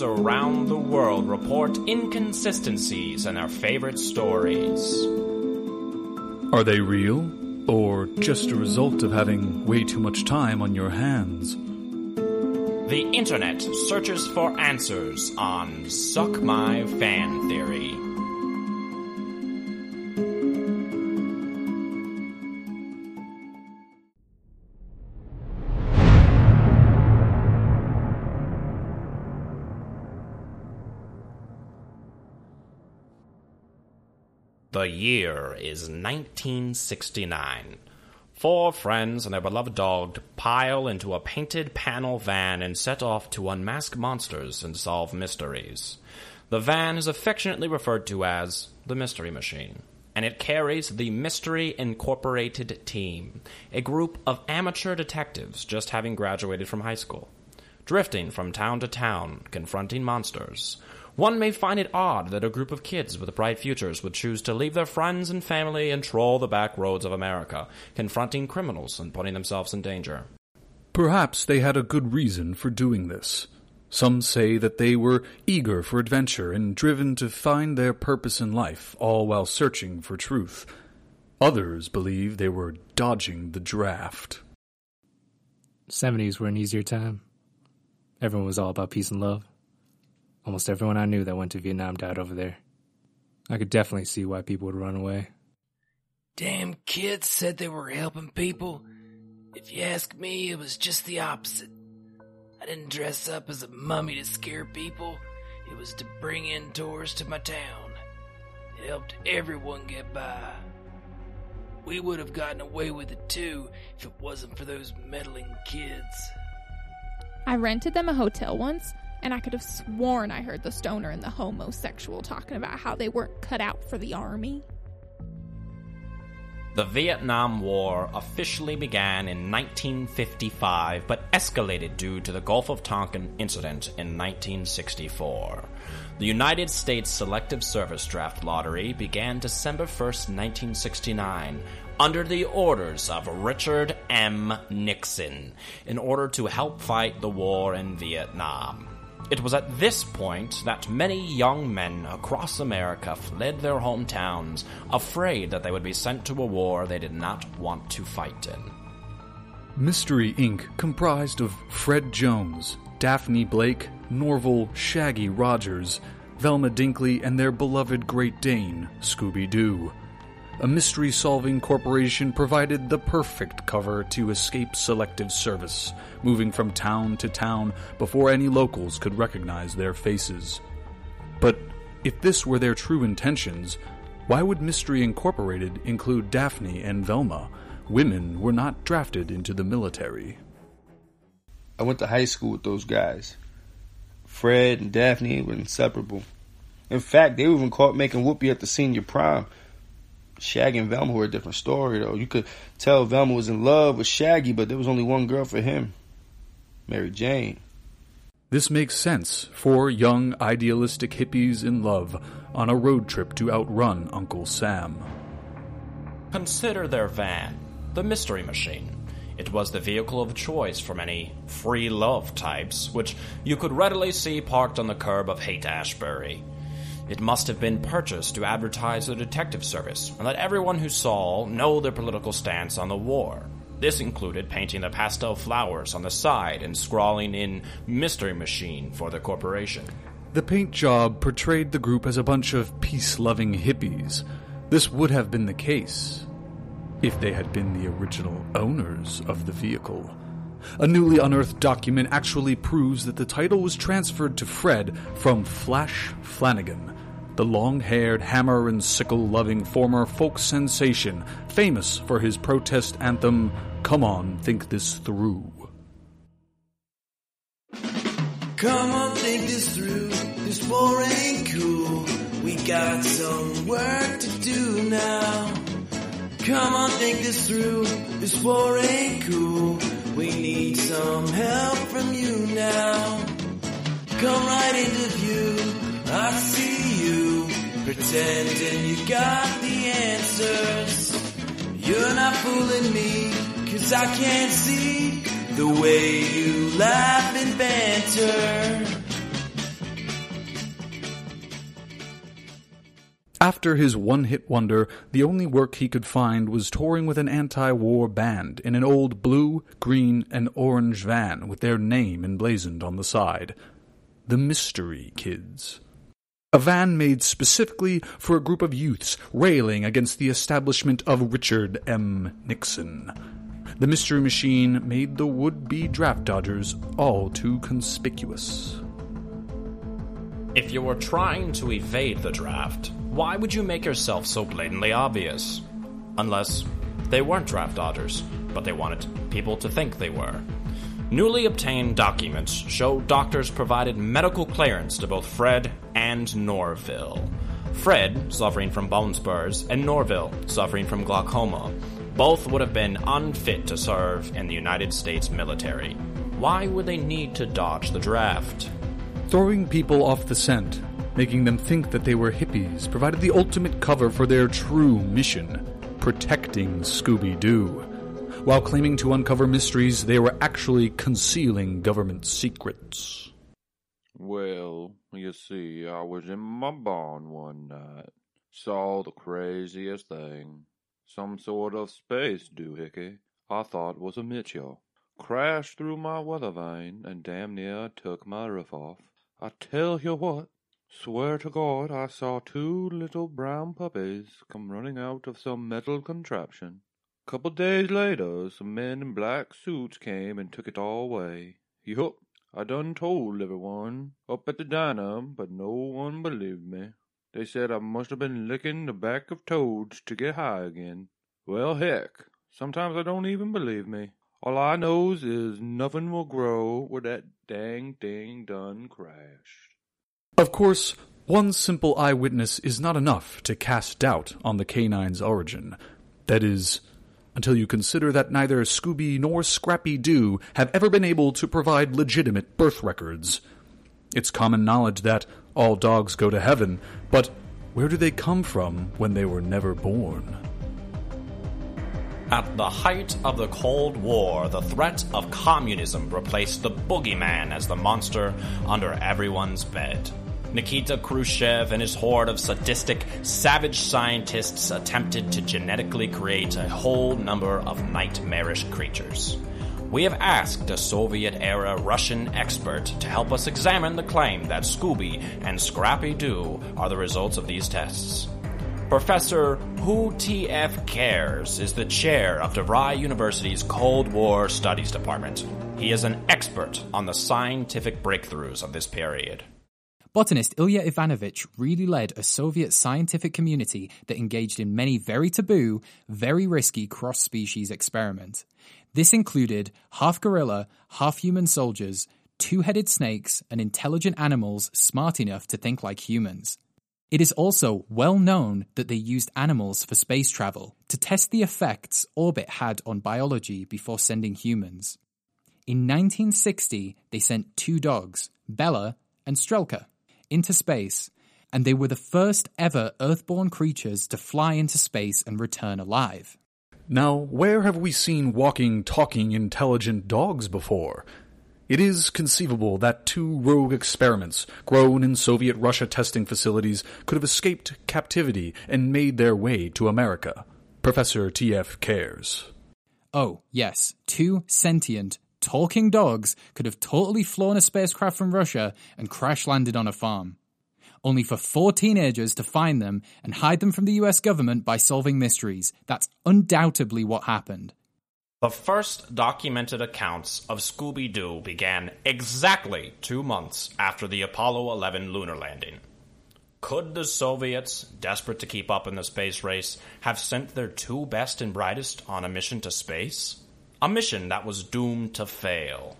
detectives around the world report inconsistencies in their favorite stories. Are they real? Or just a result of having way too much time on your hands? The internet searches for answers on Suck My Fan Theory. The year is 1969. Four friends and their beloved dog pile into a painted panel van and set off to unmask monsters and solve mysteries. The van is affectionately referred to as the Mystery Machine, and it carries the Mystery Incorporated team, a group of amateur detectives just having graduated from high school, drifting from town to town, confronting monsters. One may find it odd that a group of kids with bright futures would choose to leave their friends and family and troll the back roads of America, confronting criminals and putting themselves in danger. Perhaps they had a good reason for doing this. Some say that they were eager for adventure and driven to find their purpose in life, all while searching for truth. Others believe they were dodging the draft. 70s were an easier time. Everyone was all about peace and love. Almost everyone I knew that went to Vietnam died over there. I could definitely see why people would run away. Damn kids said they were helping people. If you ask me, it was just the opposite. I didn't dress up as a mummy to scare people. It was to bring in tourists to my town. It helped everyone get by. We would have gotten away with it too if it wasn't for those meddling kids. I rented them a hotel once, and I could have sworn I heard the stoner and the homosexual talking about how they weren't cut out for the army. The Vietnam War officially began in 1955 but escalated due to the Gulf of Tonkin incident in 1964. The United States Selective Service Draft Lottery began December 1st, 1969, under the orders of Richard M. Nixon in order to help fight the war in Vietnam. It was at this point that many young men across America fled their hometowns, afraid that they would be sent to a war they did not want to fight in. Mystery Inc. comprised of Fred Jones, Daphne Blake, Norville Shaggy Rogers, Velma Dinkley, and their beloved Great Dane, Scooby Doo a mystery solving corporation provided the perfect cover to escape selective service, moving from town to town before any locals could recognize their faces. But if this were their true intentions, why would Mystery Incorporated include Daphne and Velma? Women were not drafted into the military. I went to high school with those guys. Fred and Daphne were inseparable. In fact, they were even caught making whoopee at the senior prom Shaggy and Velma were a different story, though. You could tell Velma was in love with Shaggy, but there was only one girl for him Mary Jane. This makes sense. Four young, idealistic hippies in love on a road trip to outrun Uncle Sam. Consider their van, the Mystery Machine. It was the vehicle of choice for many free love types, which you could readily see parked on the curb of Haight Ashbury. It must have been purchased to advertise the detective service and let everyone who saw know their political stance on the war. This included painting the pastel flowers on the side and scrawling in Mystery Machine for the corporation. The paint job portrayed the group as a bunch of peace loving hippies. This would have been the case if they had been the original owners of the vehicle. A newly unearthed document actually proves that the title was transferred to Fred from Flash Flanagan, the long haired, hammer and sickle loving former folk sensation, famous for his protest anthem, Come On, Think This Through. Come on, think this through. This war ain't cool. We got some work to do now. Come on, think this through. This war ain't cool. We need some help from you now. Come right into view. I see you pretending you got the answers. You're not fooling me, cause I can't see the way you laugh and banter. After his one hit wonder, the only work he could find was touring with an anti war band in an old blue, green, and orange van with their name emblazoned on the side The Mystery Kids. A van made specifically for a group of youths railing against the establishment of Richard M. Nixon. The Mystery Machine made the would be draft dodgers all too conspicuous. If you were trying to evade the draft, why would you make yourself so blatantly obvious? Unless they weren't draft dodgers, but they wanted people to think they were. Newly obtained documents show doctors provided medical clearance to both Fred and Norville. Fred, suffering from bone spurs, and Norville, suffering from glaucoma, both would have been unfit to serve in the United States military. Why would they need to dodge the draft? Throwing people off the scent, making them think that they were hippies, provided the ultimate cover for their true mission protecting Scooby Doo. While claiming to uncover mysteries, they were actually concealing government secrets. Well, you see, I was in my barn one night. Saw the craziest thing. Some sort of space doohickey I thought was a Mitchell. Crashed through my weather vane and damn near took my roof off. I tell you what, swear to God I saw two little brown puppies come running out of some metal contraption. Couple days later, some men in black suits came and took it all away. Yup, I done told everyone up at the diner, but no one believed me. They said I must have been licking the back of toads to get high again. Well, heck, sometimes I don't even believe me. All I knows is nothing will grow where that dang thing done crashed. Of course, one simple eyewitness is not enough to cast doubt on the canine's origin. That is, until you consider that neither Scooby nor Scrappy Doo have ever been able to provide legitimate birth records. It's common knowledge that all dogs go to heaven, but where do they come from when they were never born? At the height of the Cold War, the threat of communism replaced the boogeyman as the monster under everyone's bed. Nikita Khrushchev and his horde of sadistic, savage scientists attempted to genetically create a whole number of nightmarish creatures. We have asked a Soviet era Russian expert to help us examine the claim that Scooby and Scrappy Doo are the results of these tests. Professor Who TF Cares is the chair of DeVry University's Cold War Studies Department. He is an expert on the scientific breakthroughs of this period. Botanist Ilya Ivanovich really led a Soviet scientific community that engaged in many very taboo, very risky cross species experiments. This included half gorilla, half human soldiers, two headed snakes, and intelligent animals smart enough to think like humans. It is also well known that they used animals for space travel to test the effects orbit had on biology before sending humans. In 1960, they sent two dogs, Belka and Strelka, into space, and they were the first ever Earthborn creatures to fly into space and return alive. Now, where have we seen walking, talking, intelligent dogs before? It is conceivable that two rogue experiments, grown in Soviet Russia testing facilities, could have escaped captivity and made their way to America. Professor T.F. cares. Oh, yes, two sentient, talking dogs could have totally flown a spacecraft from Russia and crash landed on a farm. Only for four teenagers to find them and hide them from the US government by solving mysteries. That's undoubtedly what happened. The first documented accounts of Scooby Doo began exactly two months after the Apollo 11 lunar landing. Could the Soviets, desperate to keep up in the space race, have sent their two best and brightest on a mission to space? A mission that was doomed to fail.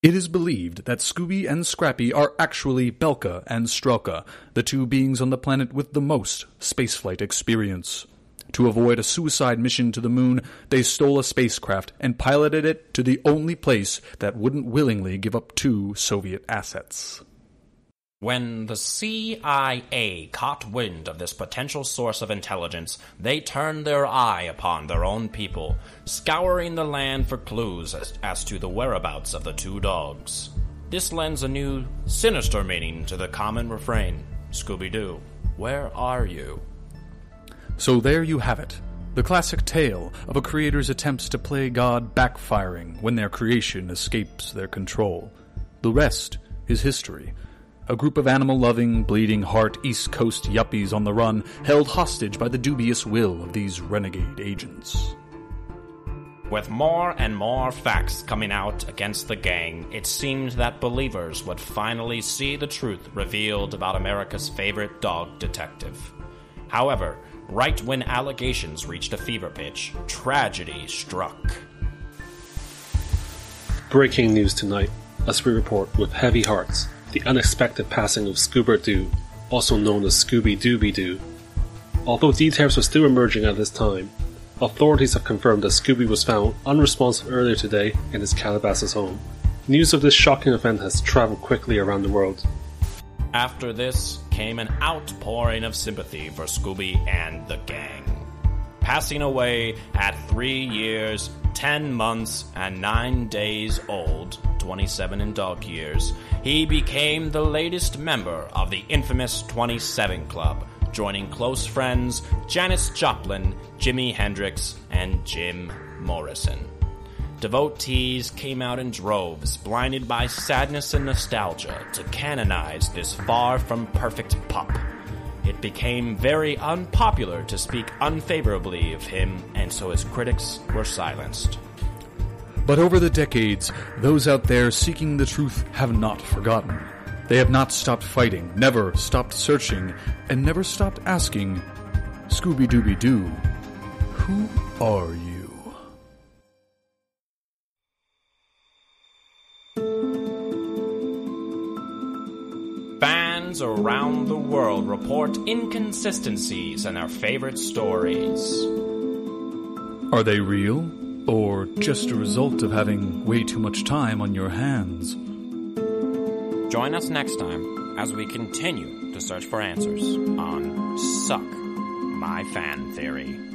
It is believed that Scooby and Scrappy are actually Belka and Strelka, the two beings on the planet with the most spaceflight experience. To avoid a suicide mission to the moon, they stole a spacecraft and piloted it to the only place that wouldn't willingly give up two Soviet assets. When the CIA caught wind of this potential source of intelligence, they turned their eye upon their own people, scouring the land for clues as, as to the whereabouts of the two dogs. This lends a new, sinister meaning to the common refrain Scooby Doo. where are you? So there you have it. The classic tale of a creator's attempts to play God backfiring when their creation escapes their control. The rest is history. A group of animal loving, bleeding heart East Coast yuppies on the run, held hostage by the dubious will of these renegade agents. With more and more facts coming out against the gang, it seemed that believers would finally see the truth revealed about America's favorite dog detective. However, right when allegations reached a fever pitch, tragedy struck. Breaking news tonight as we report with heavy hearts the unexpected passing of Scoobert Doo, also known as Scooby Dooby Doo. Although details are still emerging at this time, authorities have confirmed that Scooby was found unresponsive earlier today in his Calabasas home. News of this shocking event has traveled quickly around the world. After this came an outpouring of sympathy for Scooby and the gang. Passing away at three years, ten months, and nine days old, 27 in dog years, he became the latest member of the infamous 27 Club, joining close friends Janis Joplin, Jimi Hendrix, and Jim Morrison. Devotees came out in droves, blinded by sadness and nostalgia, to canonize this far from perfect pup. It became very unpopular to speak unfavorably of him, and so his critics were silenced. But over the decades, those out there seeking the truth have not forgotten. They have not stopped fighting, never stopped searching, and never stopped asking, Scooby Dooby Doo, who are you? Fans around the world report inconsistencies in their favorite stories. Are they real? Or just a result of having way too much time on your hands? Join us next time as we continue to search for answers on Suck My Fan Theory.